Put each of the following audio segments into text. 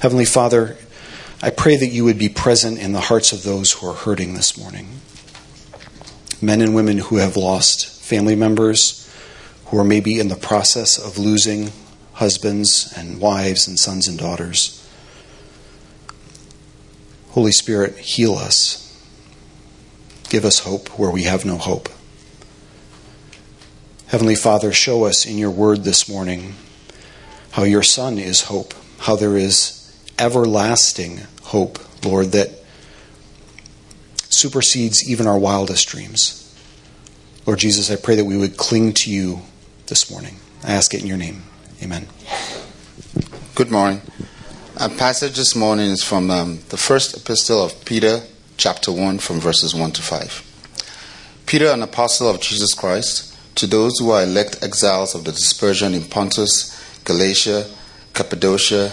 Heavenly Father, I pray that you would be present in the hearts of those who are hurting this morning. Men and women who have lost family members, who are maybe in the process of losing husbands and wives and sons and daughters. Holy Spirit, heal us. Give us hope where we have no hope. Heavenly Father, show us in your word this morning how your Son is hope, how there is everlasting hope, Lord, that supersedes even our wildest dreams. Lord Jesus, I pray that we would cling to you this morning. I ask it in your name. Amen. Good morning. Our passage this morning is from um, the first epistle of Peter, chapter 1, from verses 1 to 5. Peter, an apostle of Jesus Christ, to those who are elect exiles of the dispersion in Pontus, Galatia, Cappadocia,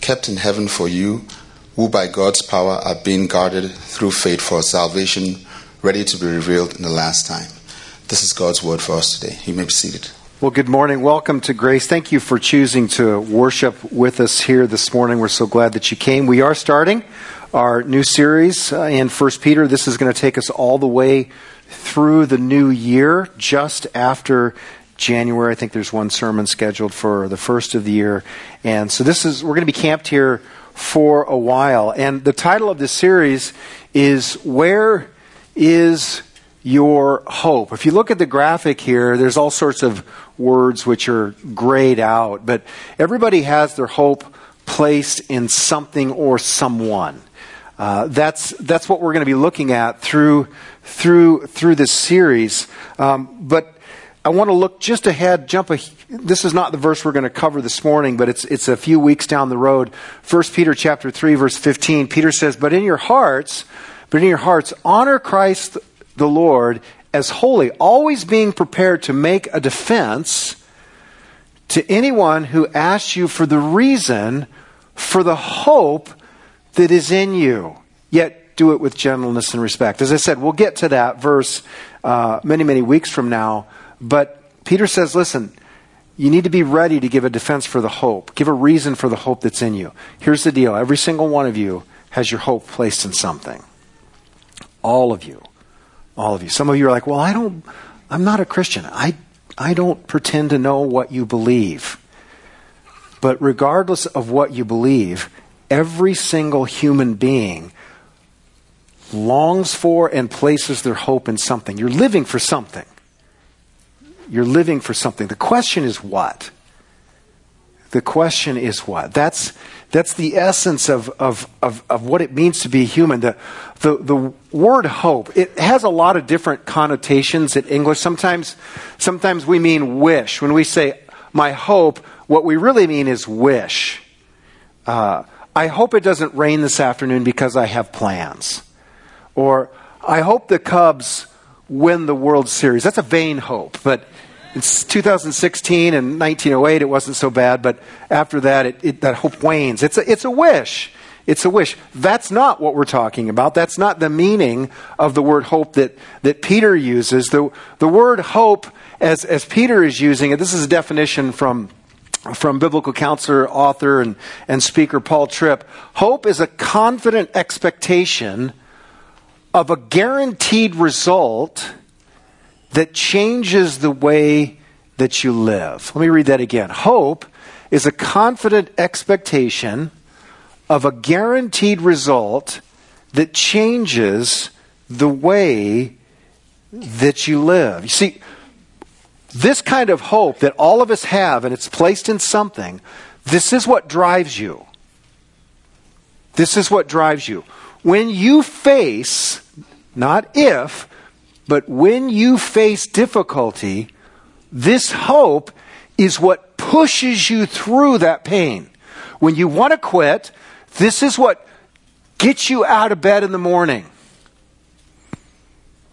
kept in heaven for you, who by God's power are being guarded through faith for salvation, ready to be revealed in the last time. This is God's word for us today. You may be seated. Well, good morning. Welcome to Grace. Thank you for choosing to worship with us here this morning. We're so glad that you came. We are starting our new series uh, in First Peter. This is going to take us all the way through the new year, just after January. I think there's one sermon scheduled for the first of the year. And so this is, we're going to be camped here for a while. And the title of this series is Where is Your Hope? If you look at the graphic here, there's all sorts of words which are grayed out, but everybody has their hope placed in something or someone. Uh, that's that's what we're going to be looking at through through through this series. Um, but I want to look just ahead. Jump. A, this is not the verse we're going to cover this morning, but it's it's a few weeks down the road. First Peter chapter three verse fifteen. Peter says, "But in your hearts, but in your hearts, honor Christ the Lord as holy, always being prepared to make a defense." To anyone who asks you for the reason for the hope that is in you, yet do it with gentleness and respect. As I said, we'll get to that verse uh, many, many weeks from now. But Peter says, listen, you need to be ready to give a defense for the hope, give a reason for the hope that's in you. Here's the deal every single one of you has your hope placed in something. All of you. All of you. Some of you are like, well, I don't, I'm not a Christian. I, I don't pretend to know what you believe. But regardless of what you believe, every single human being longs for and places their hope in something. You're living for something. You're living for something. The question is what? The question is what? That's, that's the essence of, of, of, of what it means to be human. The, the, the word hope, it has a lot of different connotations in English. Sometimes, sometimes we mean wish. When we say, my hope, what we really mean is wish. Uh, I hope it doesn't rain this afternoon because I have plans. Or, I hope the Cubs win the World Series. That's a vain hope, but it's 2016 and 1908, it wasn't so bad, but after that, it, it, that hope wanes. It's a, it's a wish. It's a wish. That's not what we're talking about. That's not the meaning of the word hope that, that Peter uses. The, the word hope, as, as Peter is using it, this is a definition from from biblical counselor, author, and, and speaker Paul Tripp. Hope is a confident expectation of a guaranteed result that changes the way that you live. Let me read that again. Hope is a confident expectation of a guaranteed result that changes the way that you live. You see, this kind of hope that all of us have, and it's placed in something, this is what drives you. This is what drives you. When you face, not if, but when you face difficulty, this hope is what pushes you through that pain. when you want to quit, this is what gets you out of bed in the morning.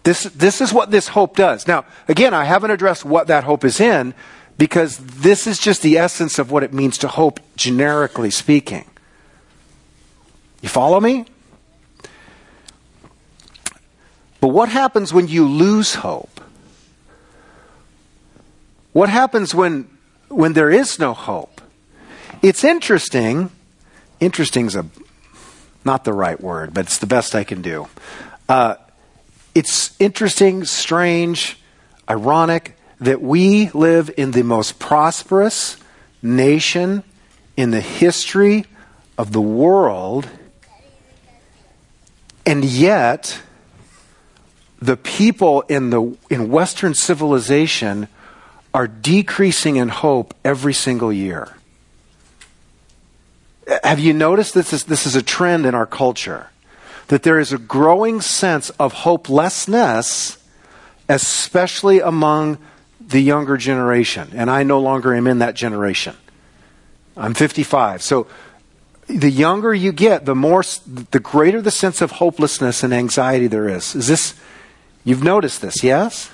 This, this is what this hope does. Now, again, I haven't addressed what that hope is in because this is just the essence of what it means to hope, generically speaking. You follow me? But what happens when you lose hope? What happens when, when there is no hope? It's interesting. Interesting's a not the right word, but it's the best I can do. Uh, it's interesting, strange, ironic that we live in the most prosperous nation in the history of the world, and yet the people in the in Western civilization are decreasing in hope every single year. Have you noticed this is, this is a trend in our culture? That there is a growing sense of hopelessness, especially among the younger generation. And I no longer am in that generation. I'm 55. So the younger you get, the more, the greater the sense of hopelessness and anxiety there is. Is this, you've noticed this, yes?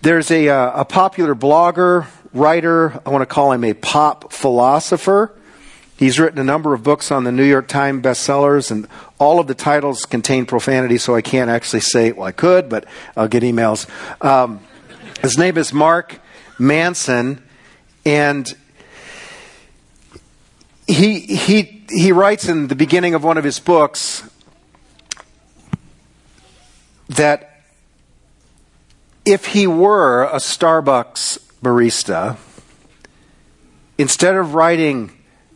There's a, uh, a popular blogger, writer, I want to call him a pop philosopher. He's written a number of books on the New York Times bestsellers, and all of the titles contain profanity, so I can't actually say, it. well, I could, but I'll get emails. Um, his name is Mark Manson, and he, he, he writes in the beginning of one of his books that if he were a Starbucks barista, instead of writing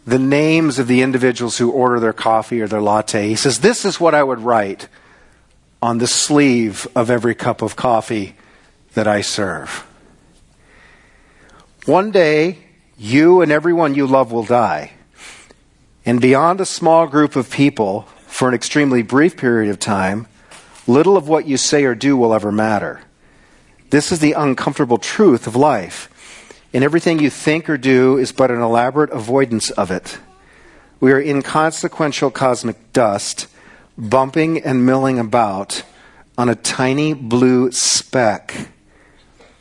the names of the individuals who order their coffee or their latte. He says, This is what I would write on the sleeve of every cup of coffee that I serve. One day, you and everyone you love will die. And beyond a small group of people, for an extremely brief period of time, little of what you say or do will ever matter. This is the uncomfortable truth of life and everything you think or do is but an elaborate avoidance of it. We are inconsequential cosmic dust, bumping and milling about on a tiny blue speck.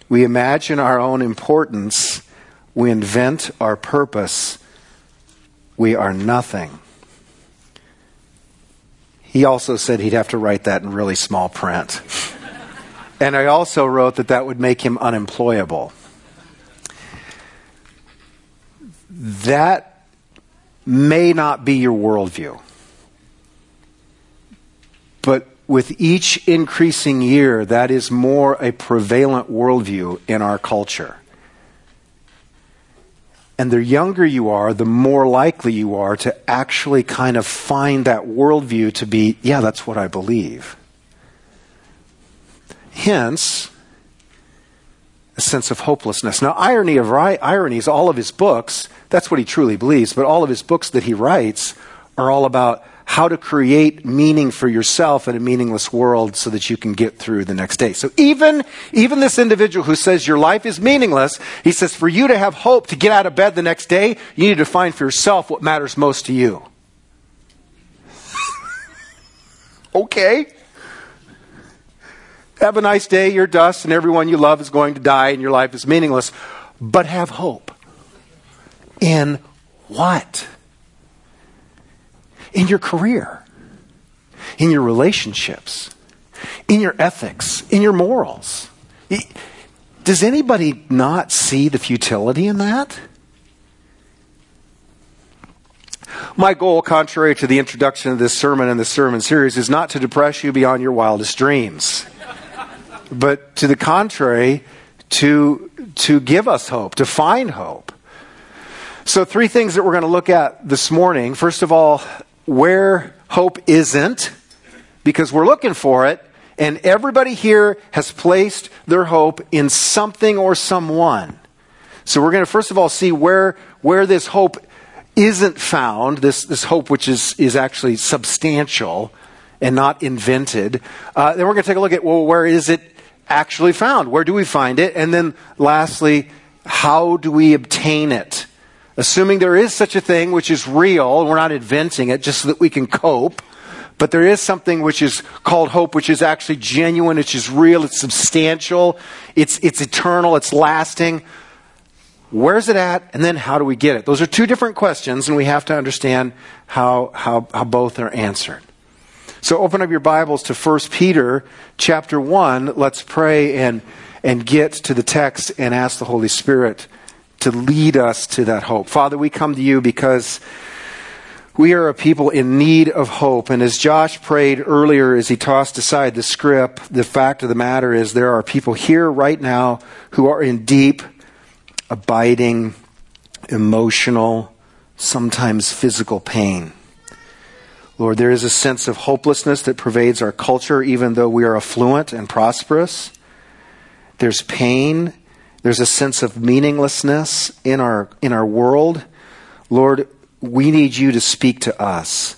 We imagine our own importance. We invent our purpose. We are nothing. He also said he'd have to write that in really small print. and I also wrote that that would make him unemployable. that may not be your worldview. But with each increasing year, that is more a prevalent worldview in our culture. And the younger you are, the more likely you are to actually kind of find that worldview to be, yeah, that's what I believe. Hence, a sense of hopelessness. Now, irony of ironies, all of his books, that's what he truly believes, but all of his books that he writes are all about how to create meaning for yourself in a meaningless world so that you can get through the next day. So even, even this individual who says your life is meaningless, he says for you to have hope to get out of bed the next day, you need to find for yourself what matters most to you. okay. Have a nice day, you're dust, and everyone you love is going to die, and your life is meaningless. But have hope. In what? In your career, in your relationships, in your ethics, in your morals. Does anybody not see the futility in that? My goal, contrary to the introduction of this sermon and the sermon series, is not to depress you beyond your wildest dreams but to the contrary, to, to give us hope, to find hope. So, three things that we're going to look at this morning. First of all, where hope isn't, because we're looking for it, and everybody here has placed their hope in something or someone. So, we're going to first of all see where, where this hope isn't found, this, this hope which is, is actually substantial and not invented. Uh, then we're going to take a look at, well, where is it actually found? Where do we find it? And then lastly, how do we obtain it? Assuming there is such a thing which is real, and we're not inventing it just so that we can cope, but there is something which is called hope, which is actually genuine, which is real, it's substantial, it's, it's eternal, it's lasting. Where's it at? And then how do we get it? Those are two different questions, and we have to understand how, how, how both are answered. So open up your Bibles to 1 Peter chapter 1. Let's pray and, and get to the text and ask the Holy Spirit to lead us to that hope. Father, we come to you because we are a people in need of hope. And as Josh prayed earlier as he tossed aside the script, the fact of the matter is there are people here right now who are in deep, abiding, emotional, sometimes physical pain. Lord, there is a sense of hopelessness that pervades our culture, even though we are affluent and prosperous. There's pain there's a sense of meaninglessness in our, in our world. Lord, we need you to speak to us.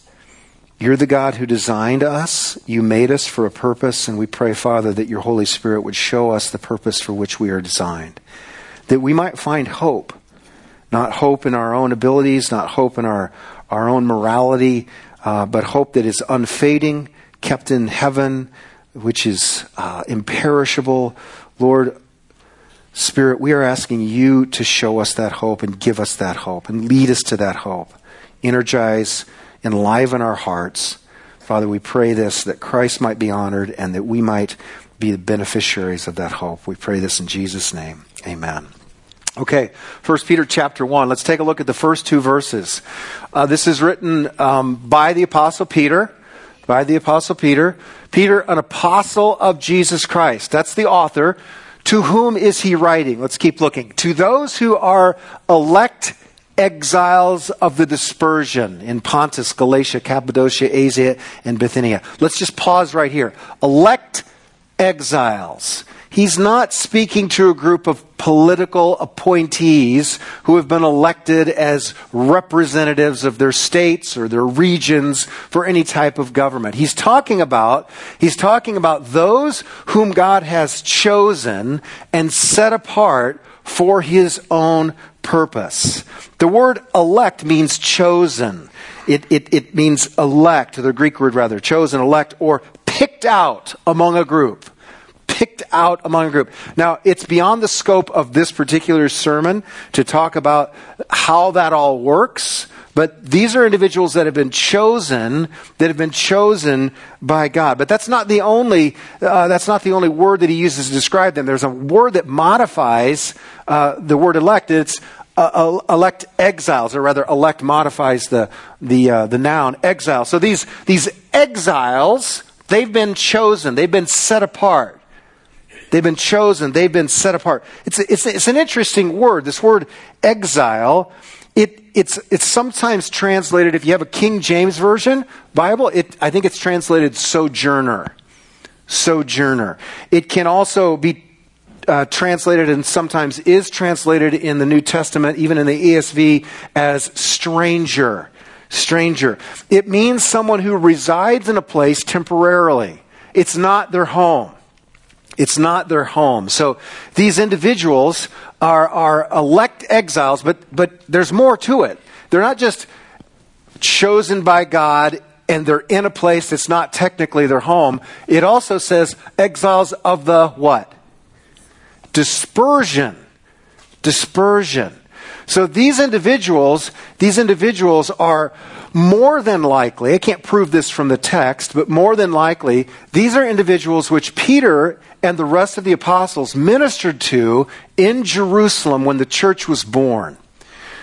You're the God who designed us. You made us for a purpose, and we pray, Father, that your Holy Spirit would show us the purpose for which we are designed. That we might find hope. Not hope in our own abilities, not hope in our, our own morality, uh, but hope that is unfading, kept in heaven, which is uh, imperishable. Lord, Spirit, we are asking you to show us that hope and give us that hope and lead us to that hope. Energize, enliven our hearts. Father, we pray this that Christ might be honored and that we might be the beneficiaries of that hope. We pray this in Jesus' name. Amen. Okay, First Peter chapter one. Let's take a look at the first two verses. Uh, this is written um, by the apostle Peter. By the apostle Peter. Peter, an apostle of Jesus Christ. That's the author. To whom is he writing? Let's keep looking. To those who are elect exiles of the dispersion in Pontus, Galatia, Cappadocia, Asia, and Bithynia. Let's just pause right here. Elect exiles. He's not speaking to a group of political appointees who have been elected as representatives of their states or their regions for any type of government. He's talking about, he's talking about those whom God has chosen and set apart for his own purpose. The word elect means chosen. It, it, it means elect, the Greek word rather, chosen, elect, or picked out among a group picked out among a group. Now, it's beyond the scope of this particular sermon to talk about how that all works. But these are individuals that have been chosen, that have been chosen by God. But that's not the only, uh, that's not the only word that he uses to describe them. There's a word that modifies uh, the word elect. It's uh, elect exiles, or rather, elect modifies the the uh, the noun exile. So these these exiles, they've been chosen, they've been set apart. They've been chosen. They've been set apart. It's, it's, it's an interesting word. This word exile, it, it's, it's sometimes translated, if you have a King James Version Bible, it, I think it's translated sojourner. Sojourner. It can also be uh, translated and sometimes is translated in the New Testament, even in the ESV, as stranger. Stranger. It means someone who resides in a place temporarily. It's not their home. It's not their home. So these individuals are, are elect exiles, but, but there's more to it. They're not just chosen by God and they're in a place that's not technically their home. It also says exiles of the what? Dispersion. Dispersion. So these individuals, these individuals are more than likely, I can't prove this from the text, but more than likely, these are individuals which Peter and the rest of the apostles ministered to in Jerusalem when the church was born.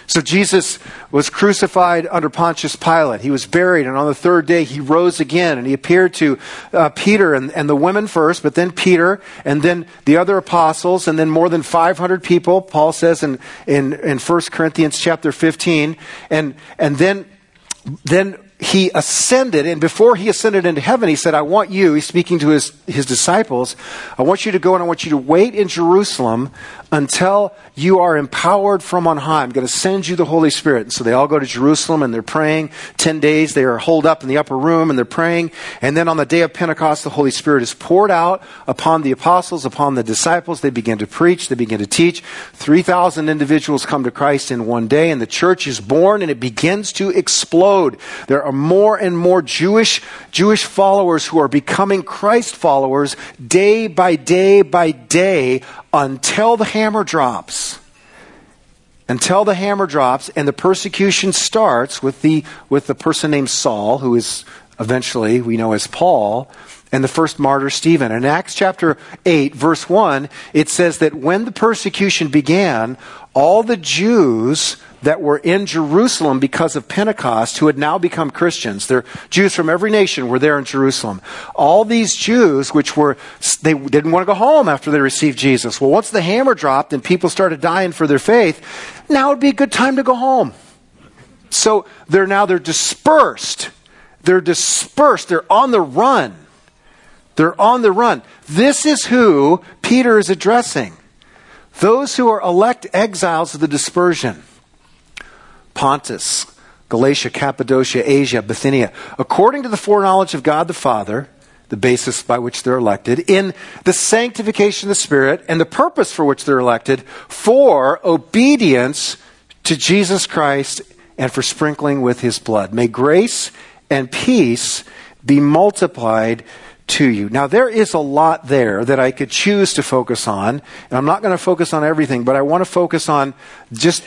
So Jesus was crucified under Pontius Pilate. He was buried, and on the third day he rose again, and he appeared to uh, Peter and, and the women first, but then Peter, and then the other apostles, and then more than 500 people, Paul says in, in, in 1 Corinthians chapter 15. And, and then, then he ascended, and before he ascended into heaven, he said, I want you, he's speaking to his, his disciples, I want you to go and I want you to wait in Jerusalem until you are empowered from on high. I'm going to send you the Holy Spirit. And so they all go to Jerusalem and they're praying. Ten days they are holed up in the upper room and they're praying. And then on the day of Pentecost, the Holy Spirit is poured out upon the apostles, upon the disciples. They begin to preach, they begin to teach. 3,000 individuals come to Christ in one day and the church is born and it begins to explode. There are more and more Jewish, Jewish followers who are becoming Christ followers day by day by day until the hammer drops. Until the hammer drops and the persecution starts with the, with the person named Saul, who is eventually we know as Paul, and the first martyr Stephen. In Acts chapter 8, verse 1, it says that when the persecution began, all the Jews that were in Jerusalem because of Pentecost who had now become Christians. They're Jews from every nation were there in Jerusalem. All these Jews, which were, they didn't want to go home after they received Jesus. Well, once the hammer dropped and people started dying for their faith, now would be a good time to go home. So they're now, they're dispersed. They're dispersed. They're on the run. They're on the run. This is who Peter is addressing. Those who are elect exiles of the dispersion. Pontus, Galatia, Cappadocia, Asia, Bithynia, according to the foreknowledge of God the Father, the basis by which they're elected, in the sanctification of the Spirit and the purpose for which they're elected, for obedience to Jesus Christ and for sprinkling with his blood. May grace and peace be multiplied to you. Now, there is a lot there that I could choose to focus on, and I'm not going to focus on everything, but I want to focus on just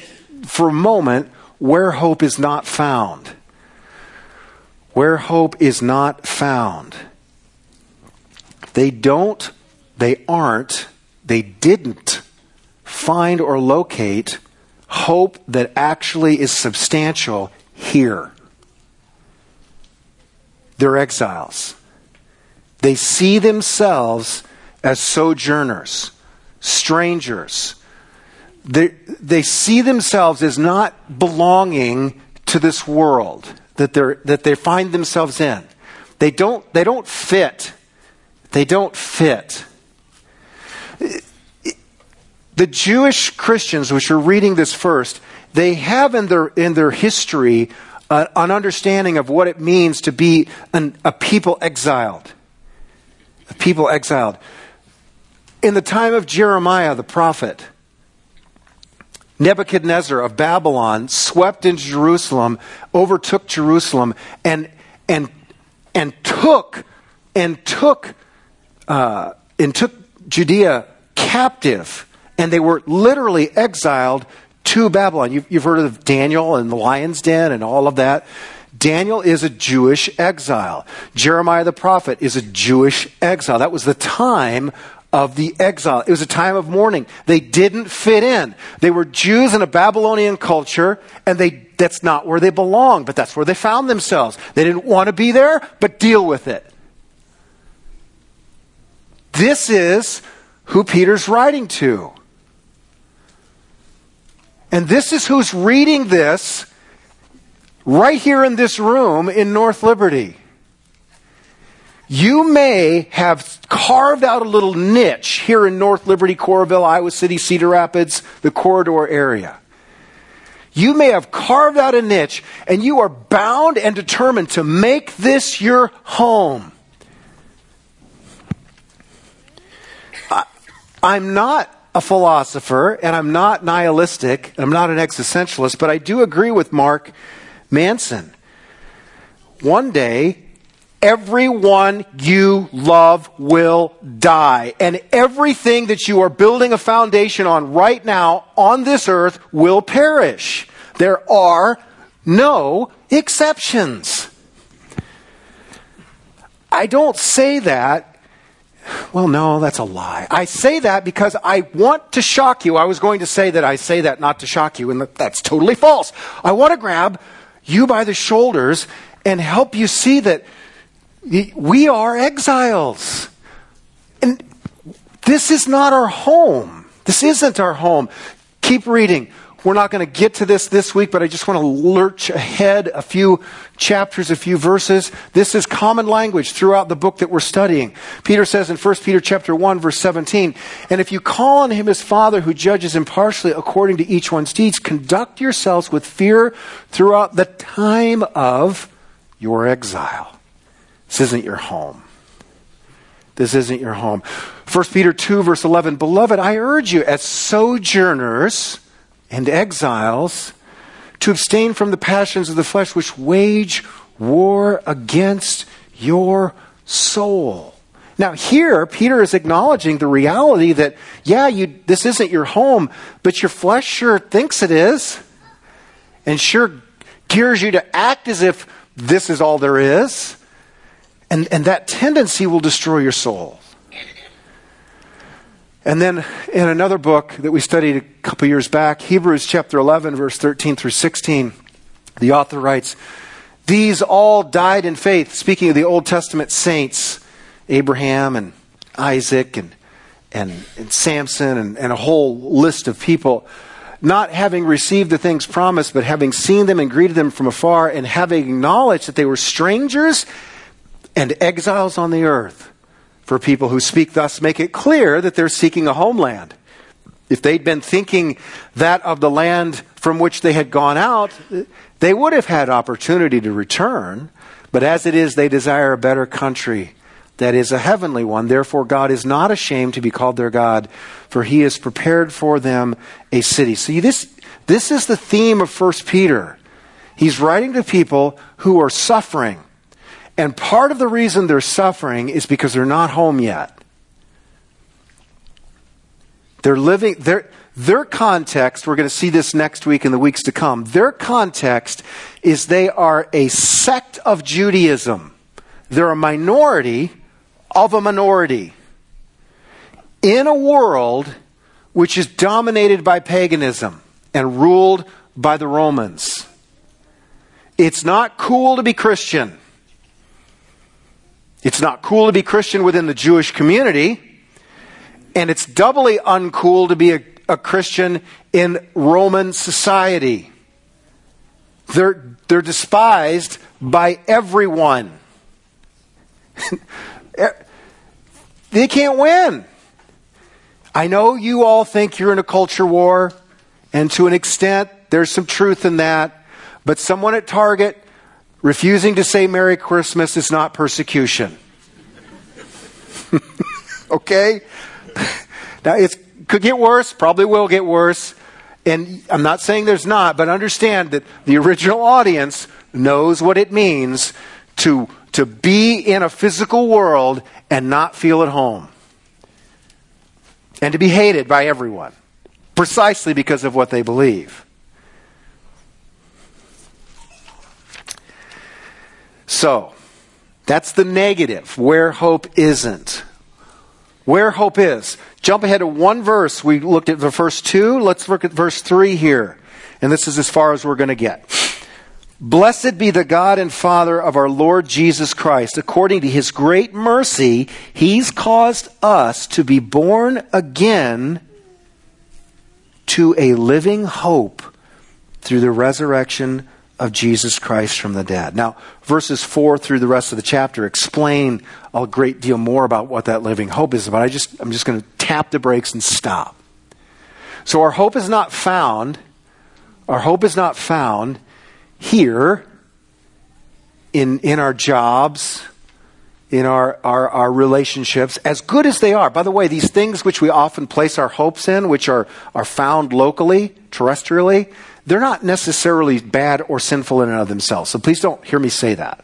for a moment where hope is not found. Where hope is not found. They don't, they aren't, they didn't find or locate hope that actually is substantial here. They're exiles. They see themselves as sojourners, strangers, they, see themselves as not belonging to this world that, they're, that they find themselves in. They don't, they don't fit. They don't fit. The Jewish Christians, which are reading this first, they have in their, in their history uh, an understanding of what it means to be an, a people exiled. A people exiled. In the time of Jeremiah the prophet, Nebuchadnezzar of Babylon swept into Jerusalem, overtook Jerusalem, and and and took and took uh, and took Judea captive, and they were literally exiled to Babylon. You've, you've heard of Daniel and the lion's den and all of that. Daniel is a Jewish exile. Jeremiah the prophet is a Jewish exile. That was the time of the exile. It was a time of mourning. They didn't fit in. They were Jews in a Babylonian culture, and they, that's not where they belonged, but that's where they found themselves. They didn't want to be there, but deal with it. This is who Peter's writing to. And this is who's reading this right here in this room in North Liberty. You may have carved out a little niche here in North Liberty, Coralville, Iowa City, Cedar Rapids, the corridor area. You may have carved out a niche and you are bound and determined to make this your home. I, I'm not a philosopher and I'm not nihilistic and I'm not an existentialist, but I do agree with Mark Manson. One day, Everyone you love will die. And everything that you are building a foundation on right now on this earth will perish. There are no exceptions. I don't say that. Well, no, that's a lie. I say that because I want to shock you. I was going to say that I say that not to shock you, and that's totally false. I want to grab you by the shoulders and help you see that we are exiles. And this is not our home. This isn't our home. Keep reading. we're not going to get to this this week, but I just want to lurch ahead a few chapters, a few verses. This is common language throughout the book that we're studying. Peter says in 1 Peter chapter 1 verse 17, and if you call on him as father who judges impartially according to each one's deeds, conduct yourselves with fear throughout the time of your exile. This isn't your home. This isn't your home. 1 Peter 2, verse 11 Beloved, I urge you, as sojourners and exiles, to abstain from the passions of the flesh which wage war against your soul. Now, here, Peter is acknowledging the reality that, yeah, you, this isn't your home, but your flesh sure thinks it is, and sure gears you to act as if this is all there is. And, and that tendency will destroy your soul. And then in another book that we studied a couple years back, Hebrews chapter 11, verse 13 through 16, the author writes, These all died in faith, speaking of the Old Testament saints, Abraham and Isaac and, and, and Samson and, and a whole list of people, not having received the things promised, but having seen them and greeted them from afar, and having acknowledged that they were strangers and exiles on the earth. For people who speak thus, make it clear that they're seeking a homeland. If they'd been thinking that of the land from which they had gone out, they would have had opportunity to return. But as it is, they desire a better country that is a heavenly one. Therefore, God is not ashamed to be called their God, for he has prepared for them a city. See, this, this is the theme of 1 Peter. He's writing to people who are suffering. And part of the reason they're suffering is because they're not home yet. They're living, their, their context, we're going to see this next week and the weeks to come. Their context is they are a sect of Judaism. They're a minority of a minority in a world which is dominated by paganism and ruled by the Romans. It's not cool to be Christian. It's not cool to be Christian within the Jewish community, and it's doubly uncool to be a, a Christian in Roman society. They're, they're despised by everyone. they can't win. I know you all think you're in a culture war, and to an extent, there's some truth in that. But someone at Target refusing to say Merry Christmas is not persecution. okay? Now, it could get worse, probably will get worse. And I'm not saying there's not, but understand that the original audience knows what it means to, to be in a physical world and not feel at home. And to be hated by everyone, precisely because of what they believe. So, that's the negative, where hope isn't. Where hope is. Jump ahead to one verse. We looked at the first two. Let's look at verse three here. And this is as far as we're going to get. Blessed be the God and Father of our Lord Jesus Christ. According to his great mercy, he's caused us to be born again to a living hope through the resurrection of Jesus Christ from the dead. Now, verses 4 through the rest of the chapter explain a great deal more about what that living hope is, but I just, I'm just going to tap the brakes and stop. So, our hope is not found, our hope is not found here in, in our jobs, in our, our, our relationships, as good as they are. By the way, these things which we often place our hopes in, which are, are found locally, terrestrially, they're not necessarily bad or sinful in and of themselves. So please don't hear me say that.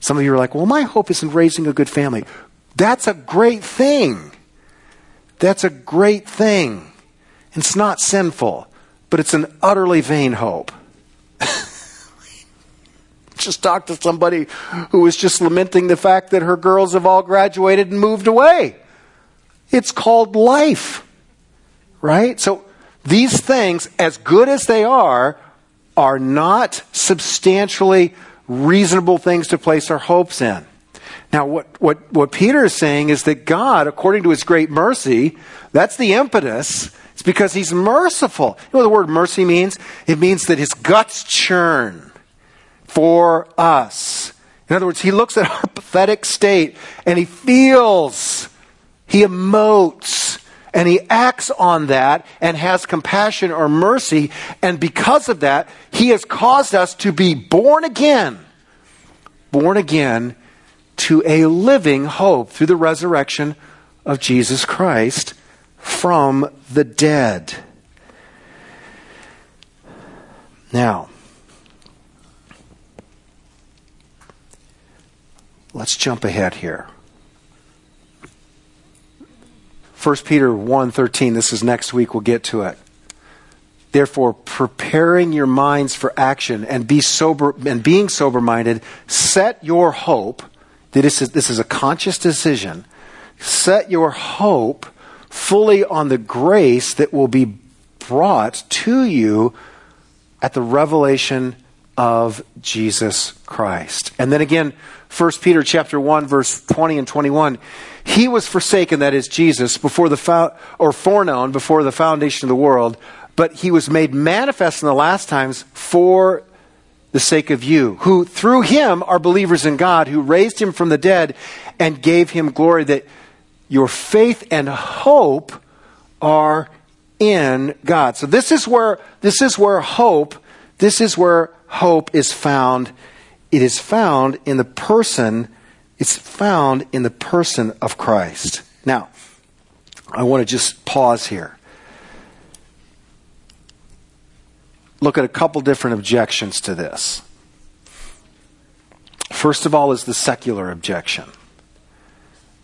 Some of you are like, well, my hope is in raising a good family. That's a great thing. That's a great thing. It's not sinful, but it's an utterly vain hope. just talked to somebody who was just lamenting the fact that her girls have all graduated and moved away. It's called life, right? So these things, as good as they are, are not substantially reasonable things to place our hopes in. Now, what, what, what Peter is saying is that God, according to his great mercy, that's the impetus. It's because he's merciful. You know what the word mercy means? It means that his guts churn for us. In other words, he looks at our pathetic state and he feels, he emotes, and he acts on that and has compassion or mercy. And because of that, he has caused us to be born again. Born again to a living hope through the resurrection of Jesus Christ from the dead. Now, let's jump ahead here. 1 Peter 1:13 this is next week we'll get to it. Therefore preparing your minds for action and be sober and being sober minded set your hope this is, this is a conscious decision set your hope fully on the grace that will be brought to you at the revelation of Jesus Christ. And then again, 1 Peter chapter 1 verse 20 and 21, he was forsaken that is Jesus before the fo- or foreknown before the foundation of the world, but he was made manifest in the last times for the sake of you, who through him are believers in God, who raised him from the dead and gave him glory that your faith and hope are in God. So this is where this is where hope this is where hope is found. It is found in the person it's found in the person of Christ. Now, I want to just pause here. Look at a couple different objections to this. First of all is the secular objection.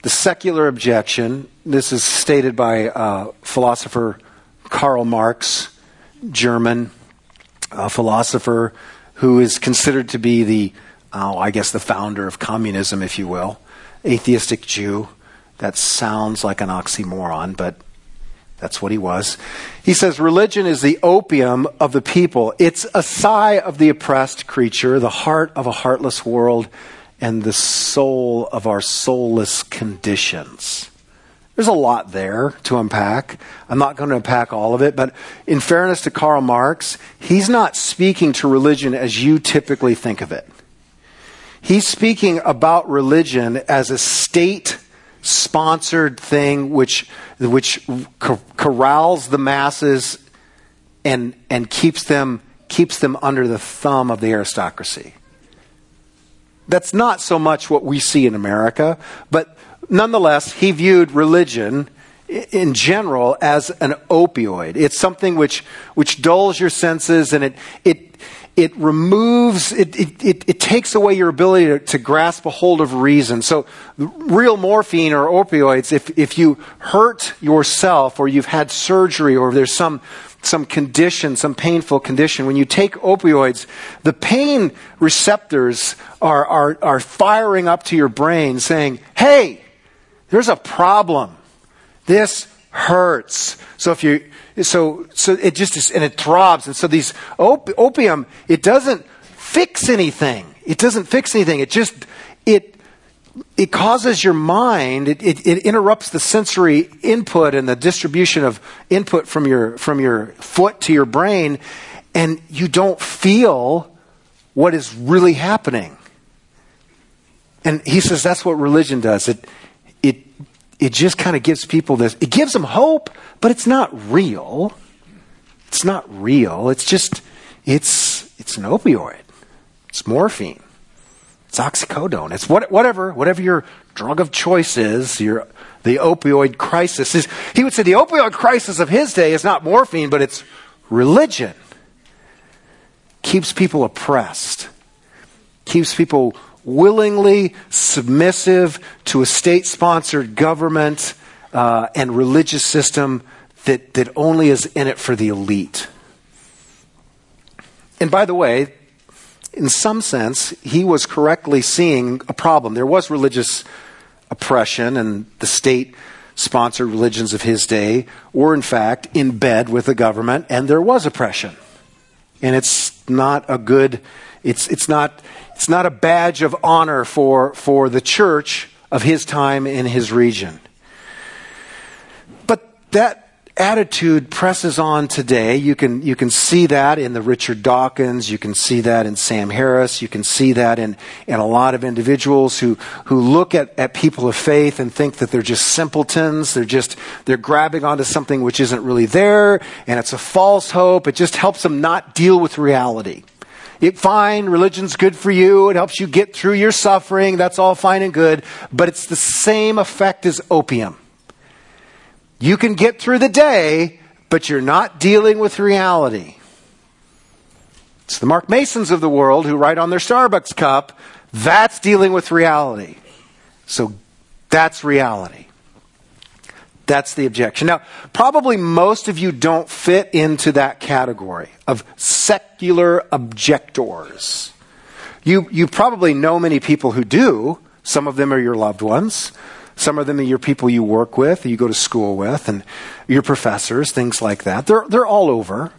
The secular objection, this is stated by uh, philosopher Karl Marx, German uh, philosopher who is considered to be the, uh, I guess, the founder of communism, if you will, atheistic Jew. That sounds like an oxymoron, but that's what he was. He says religion is the opium of the people. It's a sigh of the oppressed creature, the heart of a heartless world, and the soul of our soulless conditions. There's a lot there to unpack. I'm not going to unpack all of it, but in fairness to Karl Marx, he's not speaking to religion as you typically think of it. He's speaking about religion as a state sponsored thing which, which corrals the masses and, and keeps, them, keeps them under the thumb of the aristocracy. That's not so much what we see in America, but nonetheless, he viewed religion in general as an opioid. It's something which, which dulls your senses and it, it, it removes, it, it, it, it takes away your ability to, to, grasp a hold of reason. So, real morphine or opioids, if, if you hurt yourself or you've had surgery or there's some some condition, some painful condition, when you take opioids, the pain receptors are, are, are firing up to your brain saying, hey, there's a problem. This hurts. So if you, so, so it just is, and it throbs. And so these op- opium, it doesn't fix anything. It doesn't fix anything. It just, it, it causes your mind, it, it, it, interrupts the sensory input and the distribution of input from your, from your foot to your brain, and you don't feel what is really happening. And he says that's what religion does. It, it, just kind of gives people this, it gives them hope, but it's not real. It's not real. It's just, it's, it's an opioid. It's morphine. It's oxycodone. It's what, whatever, whatever your drug of choice is, your, the opioid crisis is. He would say the opioid crisis of his day is not morphine, but it's religion. Keeps people oppressed. Keeps people willingly submissive to a state sponsored government uh, and religious system that, that only is in it for the elite. And by the way, in some sense, he was correctly seeing a problem. There was religious oppression, and the state sponsored religions of his day were, in fact, in bed with the government, and there was oppression. And it's not a good, it's, it's, not, it's not a badge of honor for, for the church of his time in his region. But that attitude presses on today. You can, you can see that in the Richard Dawkins. You can see that in Sam Harris. You can see that in, in a lot of individuals who, who look at, at people of faith and think that they're just simpletons. They're just, they're grabbing onto something which isn't really there and it's a false hope. It just helps them not deal with reality. It, fine, religion's good for you. It helps you get through your suffering. That's all fine and good. But it's the same effect as opium. You can get through the day, but you're not dealing with reality. It's the Mark Mansons of the world who write on their Starbucks cup, that's dealing with reality. So that's reality. That's the objection. Now, probably most of you don't fit into that category of secular objectors. You, you probably know many people who do. Some of them are your loved ones. Some of them are your people you work with, you go to school with, and your professors, things like that. They're, they're all over.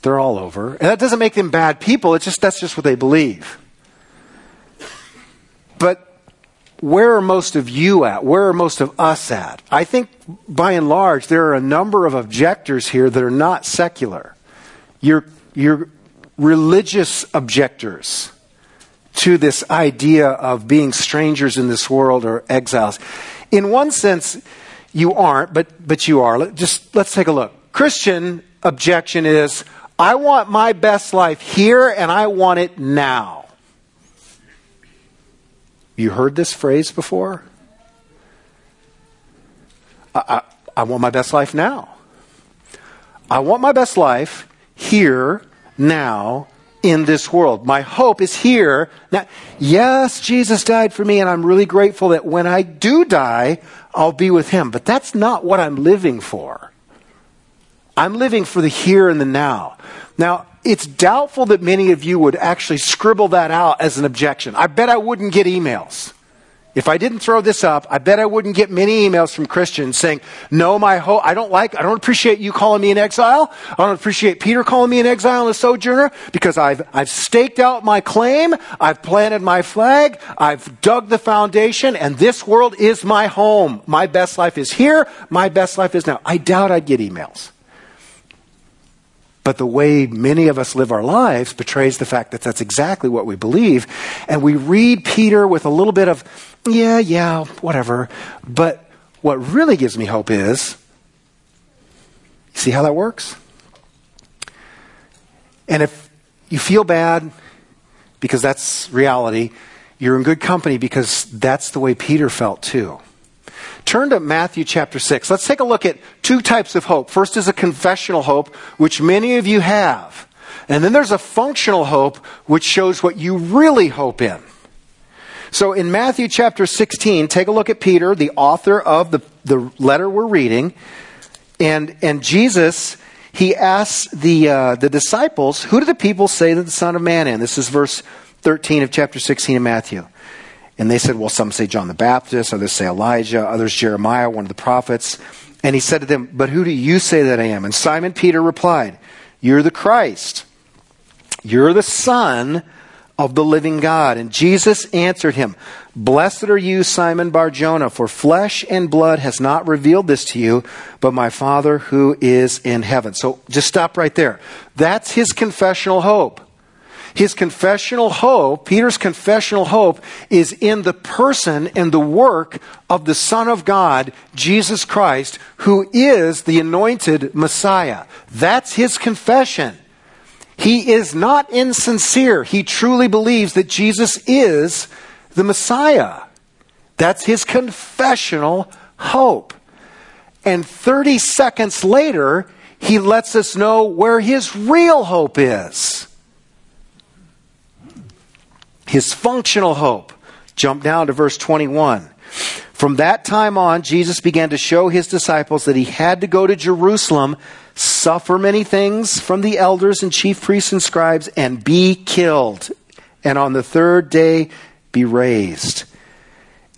They're all over. And that doesn't make them bad people, it's just that's just what they believe. But where are most of you at? Where are most of us at? I think by and large, there are a number of objectors here that are not secular. You're, you're religious objectors to this idea of being strangers in this world or exiles. In one sense, you aren't, but, but you are. Just let's take a look. Christian objection is I want my best life here and I want it now. You heard this phrase before? I, I, I want my best life now. I want my best life here, now, in this world. My hope is here. Now, yes, Jesus died for me, and I'm really grateful that when I do die, I'll be with him. But that's not what I'm living for. I'm living for the here and the now. Now, it's doubtful that many of you would actually scribble that out as an objection. I bet I wouldn't get emails. If I didn't throw this up, I bet I wouldn't get many emails from Christians saying, no, my hope, I don't like, I don't appreciate you calling me an exile. I don't appreciate Peter calling me an exile and a sojourner because I've, I've staked out my claim. I've planted my flag. I've dug the foundation and this world is my home. My best life is here. My best life is now. I doubt I'd get emails. But the way many of us live our lives betrays the fact that that's exactly what we believe. And we read Peter with a little bit of, yeah, yeah, whatever. But what really gives me hope is see how that works? And if you feel bad because that's reality, you're in good company because that's the way Peter felt too. Turn to Matthew chapter 6. Let's take a look at two types of hope. First is a confessional hope, which many of you have. And then there's a functional hope, which shows what you really hope in. So in Matthew chapter 16, take a look at Peter, the author of the, the letter we're reading. And, and Jesus, he asks the, uh, the disciples, Who do the people say that the Son of Man is? This is verse 13 of chapter 16 of Matthew. And they said, Well, some say John the Baptist, others say Elijah, others Jeremiah, one of the prophets. And he said to them, But who do you say that I am? And Simon Peter replied, You're the Christ. You're the Son of the living God. And Jesus answered him, Blessed are you, Simon Barjona, for flesh and blood has not revealed this to you, but my Father who is in heaven. So just stop right there. That's his confessional hope. His confessional hope, Peter's confessional hope, is in the person and the work of the Son of God, Jesus Christ, who is the anointed Messiah. That's his confession. He is not insincere. He truly believes that Jesus is the Messiah. That's his confessional hope. And 30 seconds later, he lets us know where his real hope is his functional hope. Jump down to verse 21. From that time on, Jesus began to show his disciples that he had to go to Jerusalem, suffer many things from the elders and chief priests and scribes, and be killed, and on the third day be raised.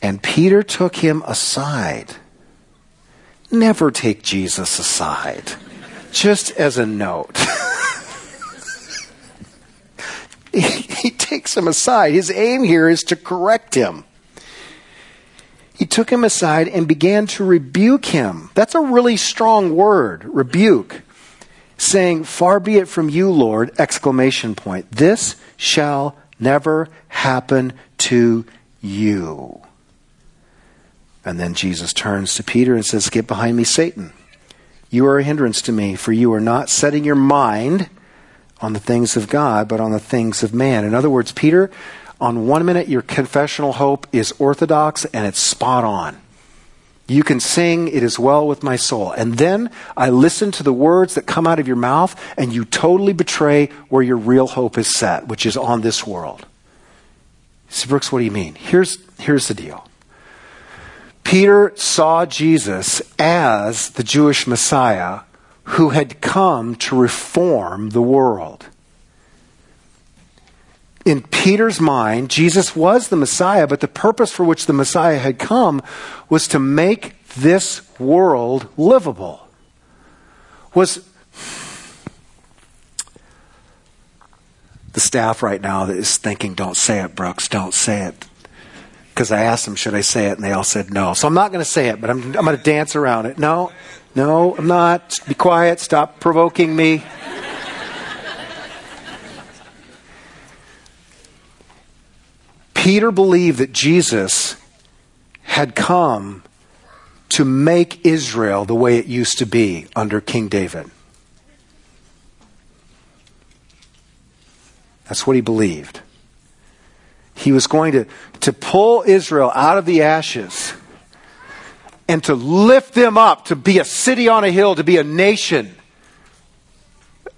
And Peter took him aside. Never take Jesus aside, just as a note. he takes him aside. His aim here is to correct him. he took him aside and began to rebuke him. That's a really strong word, rebuke. Saying, Far be it from you, Lord, exclamation point. This shall never happen to you. And then Jesus turns to Peter and says, Get behind me, Satan. You are a hindrance to me, for you are not setting your mind on the things of God, but on the things of man. In other words, Peter, on one minute, your confessional hope is orthodox and it's spot on. You can sing, It is well with my soul. And then I listen to the words that come out of your mouth, and you totally betray where your real hope is set, which is on this world. See, Brooks, what do you mean? Here's, here's the deal Peter saw Jesus as the Jewish Messiah who had come to reform the world. In Peter's mind, Jesus was the Messiah, but the purpose for which the Messiah had come was to make this world livable. Was the staff right now that is thinking, don't say it, Brooks, don't say it because I asked them, should I say it? And they all said no. So I'm not going to say it, but I'm, I'm going to dance around it. No, no, I'm not. Be quiet. Stop provoking me. Peter believed that Jesus had come to make Israel the way it used to be under King David. That's what he believed. He was going to, to pull Israel out of the ashes and to lift them up to be a city on a hill, to be a nation.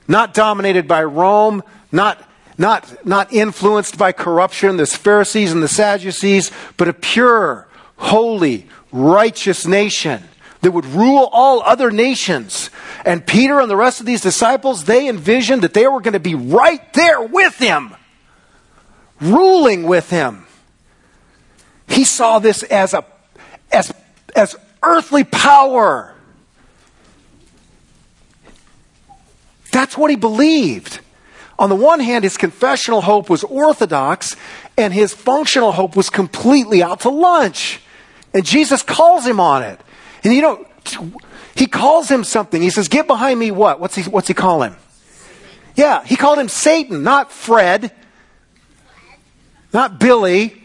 Not dominated by Rome, not, not, not influenced by corruption, the Pharisees and the Sadducees, but a pure, holy, righteous nation that would rule all other nations. And Peter and the rest of these disciples, they envisioned that they were going to be right there with him ruling with him. He saw this as a as as earthly power. That's what he believed. On the one hand, his confessional hope was orthodox, and his functional hope was completely out to lunch. And Jesus calls him on it. And you know, he calls him something. He says, Get behind me what? What's he, what's he call him? Yeah, he called him Satan, not Fred not Billy,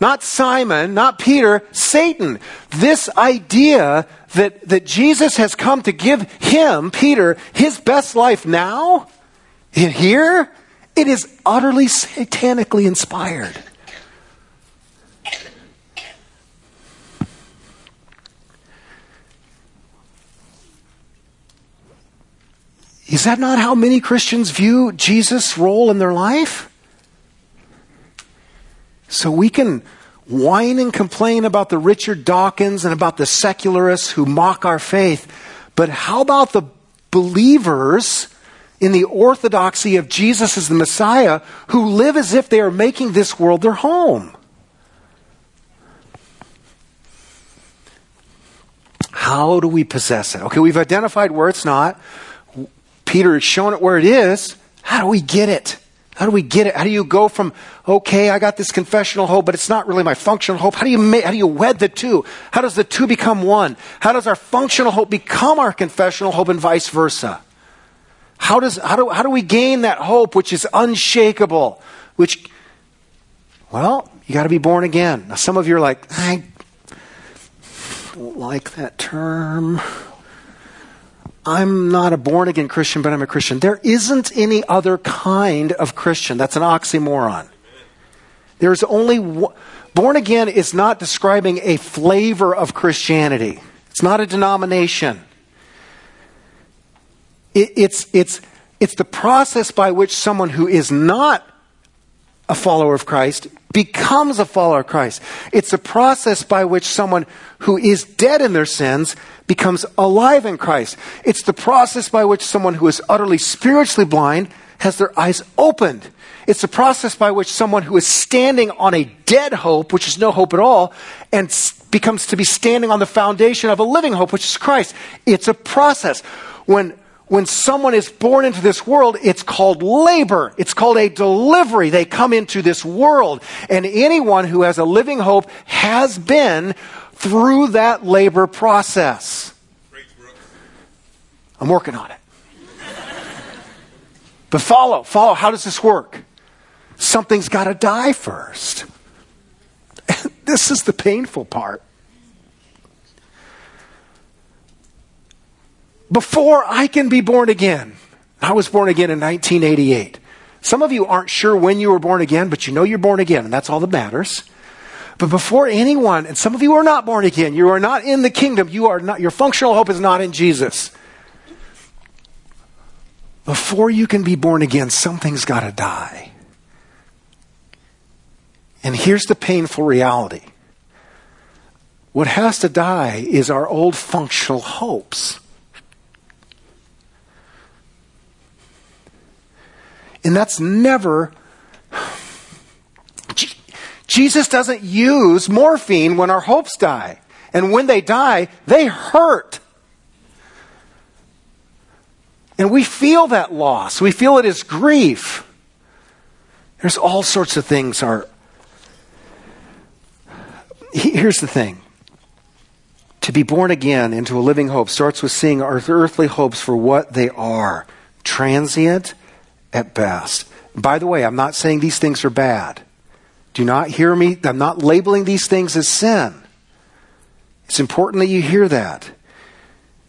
not Simon, not Peter, Satan. This idea that, that Jesus has come to give him, Peter, his best life now, in here, it is utterly satanically inspired. Is that not how many Christians view Jesus' role in their life? So we can whine and complain about the Richard Dawkins and about the secularists who mock our faith. But how about the believers in the orthodoxy of Jesus as the Messiah who live as if they are making this world their home? How do we possess it? Okay, we've identified where it's not. Peter has shown it where it is. How do we get it? How do we get it? How do you go from, okay, I got this confessional hope, but it's not really my functional hope? How do you make, how do you wed the two? How does the two become one? How does our functional hope become our confessional hope and vice versa? How does, how do, how do we gain that hope which is unshakable? Which, well, you got to be born again. Now, some of you are like, I don't like that term. I'm not a born again Christian, but I'm a Christian. There isn't any other kind of Christian. That's an oxymoron. There's only one. Born again is not describing a flavor of Christianity, it's not a denomination. It, it's, it's, it's the process by which someone who is not a follower of Christ becomes a follower of Christ. It's a process by which someone who is dead in their sins becomes alive in Christ. It's the process by which someone who is utterly spiritually blind has their eyes opened. It's the process by which someone who is standing on a dead hope, which is no hope at all, and becomes to be standing on the foundation of a living hope, which is Christ. It's a process. When when someone is born into this world, it's called labor. It's called a delivery. They come into this world. And anyone who has a living hope has been through that labor process. I'm working on it. But follow, follow. How does this work? Something's got to die first. this is the painful part. Before I can be born again, I was born again in 1988. Some of you aren't sure when you were born again, but you know you're born again, and that's all that matters. But before anyone, and some of you are not born again, you are not in the kingdom, you are not, your functional hope is not in Jesus. Before you can be born again, something's got to die. And here's the painful reality what has to die is our old functional hopes. And that's never. Jesus doesn't use morphine when our hopes die. And when they die, they hurt. And we feel that loss. We feel it as grief. There's all sorts of things are. Here's the thing. To be born again into a living hope starts with seeing our earthly hopes for what they are transient at best. By the way, I'm not saying these things are bad. Do not hear me. I'm not labeling these things as sin. It's important that you hear that.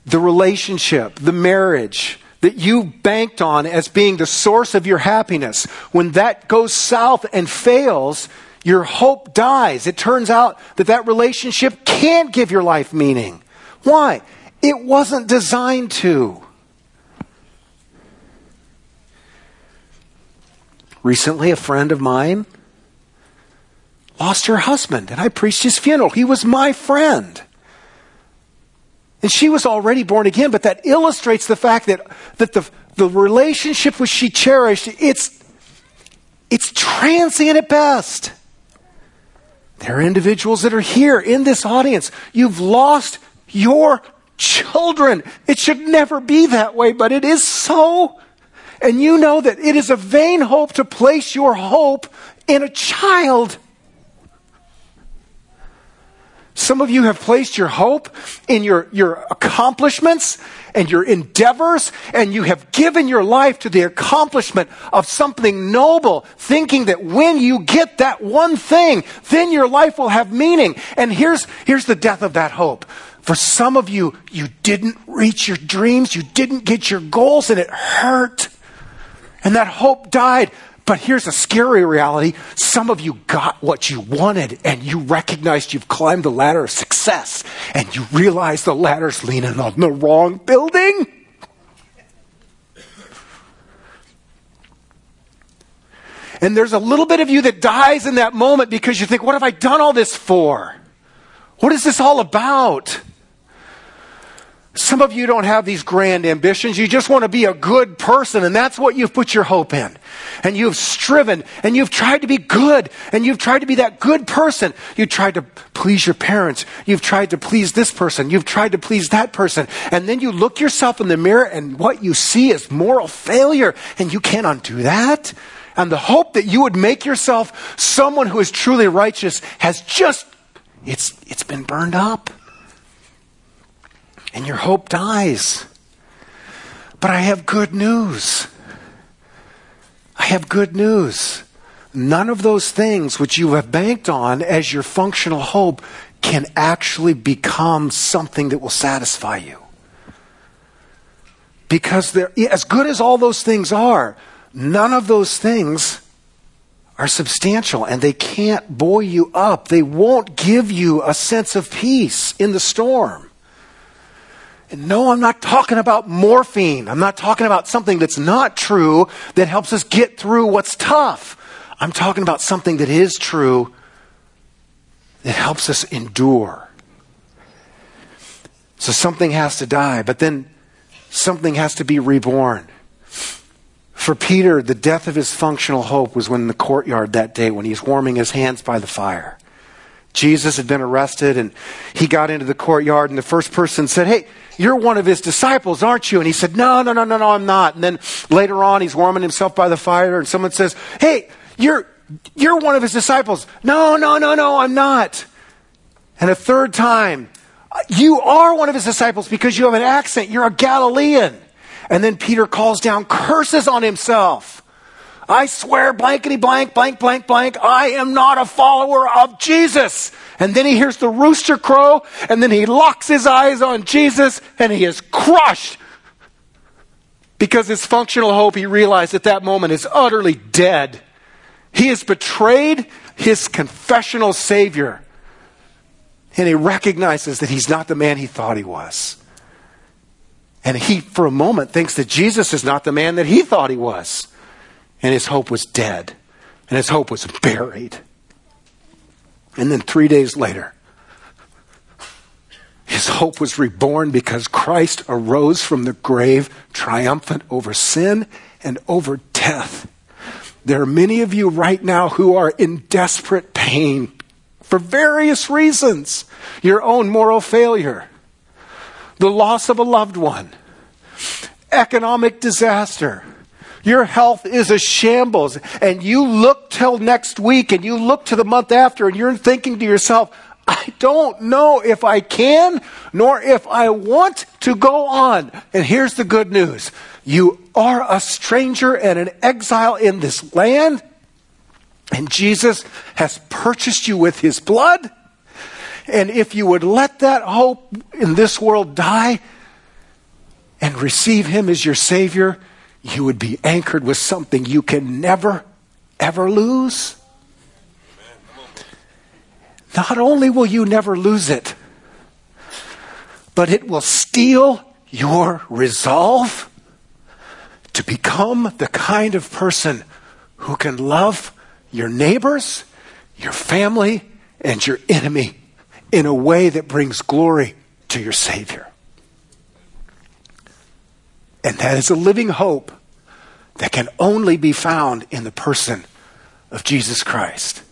The relationship, the marriage, that you banked on as being the source of your happiness, when that goes south and fails, your hope dies. It turns out that that relationship can't give your life meaning. Why? It wasn't designed to. Recently, a friend of mine lost her husband, and I preached his funeral. He was my friend. And she was already born again, but that illustrates the fact that, that the, the relationship which she cherished, it's, it's transient at best. There are individuals that are here in this audience. You've lost your children. It should never be that way, but it is so. And you know that it is a vain hope to place your hope in a child. Some of you have placed your hope in your, your accomplishments and your endeavors, and you have given your life to the accomplishment of something noble, thinking that when you get that one thing, then your life will have meaning. And here's, here's the death of that hope. For some of you, you didn't reach your dreams, you didn't get your goals, and it hurt. And that hope died. But here's a scary reality. Some of you got what you wanted and you recognized you've climbed the ladder of success and you realize the ladder's leaning on the wrong building. And there's a little bit of you that dies in that moment because you think, what have I done all this for? What is this all about? Some of you don't have these grand ambitions. You just want to be a good person, and that's what you've put your hope in. And you've striven, and you've tried to be good, and you've tried to be that good person. You've tried to please your parents. You've tried to please this person. You've tried to please that person. And then you look yourself in the mirror, and what you see is moral failure, and you can't undo that. And the hope that you would make yourself someone who is truly righteous has just, it's, it's been burned up and your hope dies. But I have good news. I have good news. None of those things which you have banked on as your functional hope can actually become something that will satisfy you. Because as good as all those things are, none of those things are substantial and they can't buoy you up. They won't give you a sense of peace in the storm. And no, I'm not talking about morphine. I'm not talking about something that's not true that helps us get through what's tough. I'm talking about something that is true that helps us endure. So something has to die, but then something has to be reborn. For Peter, the death of his functional hope was when in the courtyard that day when he's warming his hands by the fire. Jesus had been arrested and he got into the courtyard and the first person said, Hey, you're one of his disciples, aren't you? And he said, No, no, no, no, no, I'm not. And then later on, he's warming himself by the fire, and someone says, Hey, you're, you're one of his disciples. No, no, no, no, I'm not. And a third time, you are one of his disciples because you have an accent. You're a Galilean. And then Peter calls down curses on himself. I swear, blankety blank, blank, blank, blank, I am not a follower of Jesus. And then he hears the rooster crow, and then he locks his eyes on Jesus, and he is crushed. Because his functional hope, he realized at that moment, is utterly dead. He has betrayed his confessional Savior. And he recognizes that he's not the man he thought he was. And he, for a moment, thinks that Jesus is not the man that he thought he was. And his hope was dead. And his hope was buried. And then three days later, his hope was reborn because Christ arose from the grave triumphant over sin and over death. There are many of you right now who are in desperate pain for various reasons. Your own moral failure, the loss of a loved one, economic disaster. Your health is a shambles, and you look till next week and you look to the month after, and you're thinking to yourself, I don't know if I can nor if I want to go on. And here's the good news you are a stranger and an exile in this land. And Jesus has purchased you with his blood. And if you would let that hope in this world die and receive him as your Savior, you would be anchored with something you can never, ever lose. Not only will you never lose it, but it will steel your resolve to become the kind of person who can love your neighbors, your family, and your enemy in a way that brings glory to your Savior. And that is a living hope that can only be found in the person of Jesus Christ.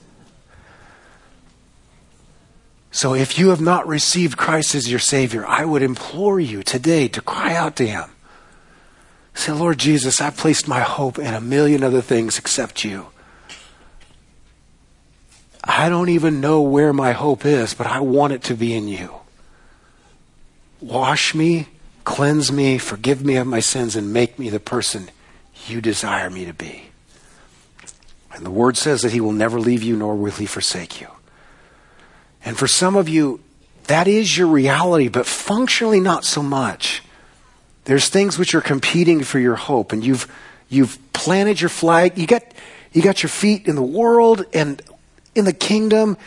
So if you have not received Christ as your Savior, I would implore you today to cry out to Him. Say, Lord Jesus, I placed my hope in a million other things except you. I don't even know where my hope is, but I want it to be in you. Wash me, cleanse me, forgive me of my sins, and make me the person you desire me to be. And the word says that he will never leave you, nor will he forsake you. And for some of you, that is your reality, but functionally not so much. There's things which are competing for your hope, and you've you've planted your flag. You got you got your feet in the world, and in the kingdom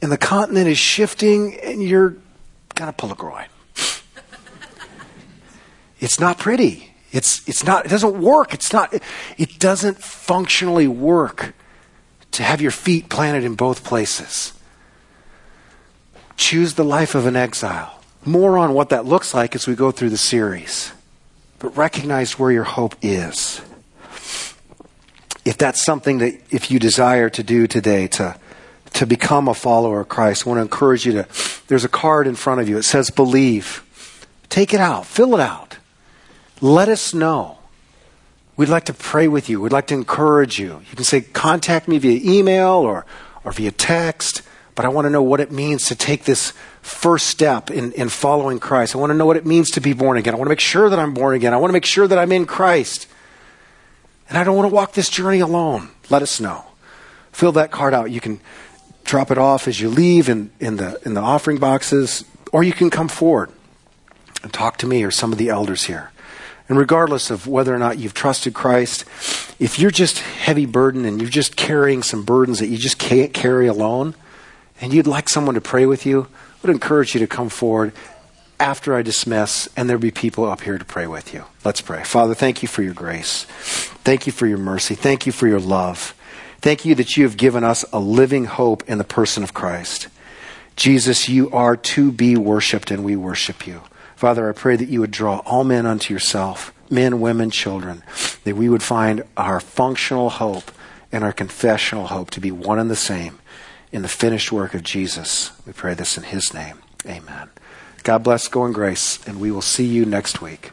and the continent is shifting and you're kind of pull a groin. It's not pretty. It's, it's not, it doesn't work. It's not, it doesn't functionally work to have your feet planted in both places. Choose the life of an exile. More on what that looks like as we go through the series. But recognize where your hope is. If that's something that, if you desire to do today, to to become a follower of Christ, I want to encourage you to. There's a card in front of you. It says believe. Take it out, fill it out. Let us know. We'd like to pray with you. We'd like to encourage you. You can say, contact me via email or, or via text, but I want to know what it means to take this first step in, in following Christ. I want to know what it means to be born again. I want to make sure that I'm born again. I want to make sure that I'm in Christ. And I don't want to walk this journey alone. Let us know. Fill that card out. You can drop it off as you leave in, in, the, in the offering boxes, or you can come forward and talk to me or some of the elders here. And regardless of whether or not you've trusted Christ, if you're just heavy burden and you're just carrying some burdens that you just can't carry alone, and you'd like someone to pray with you, I would encourage you to come forward after I dismiss, and there'll be people up here to pray with you. Let's pray. Father, thank you for your grace. Thank you for your mercy. Thank you for your love. Thank you that you have given us a living hope in the person of Christ. Jesus, you are to be worshiped, and we worship you. Father, I pray that you would draw all men unto yourself, men, women, children, that we would find our functional hope and our confessional hope to be one and the same in the finished work of Jesus. We pray this in his name. Amen. God bless, go in grace, and we will see you next week.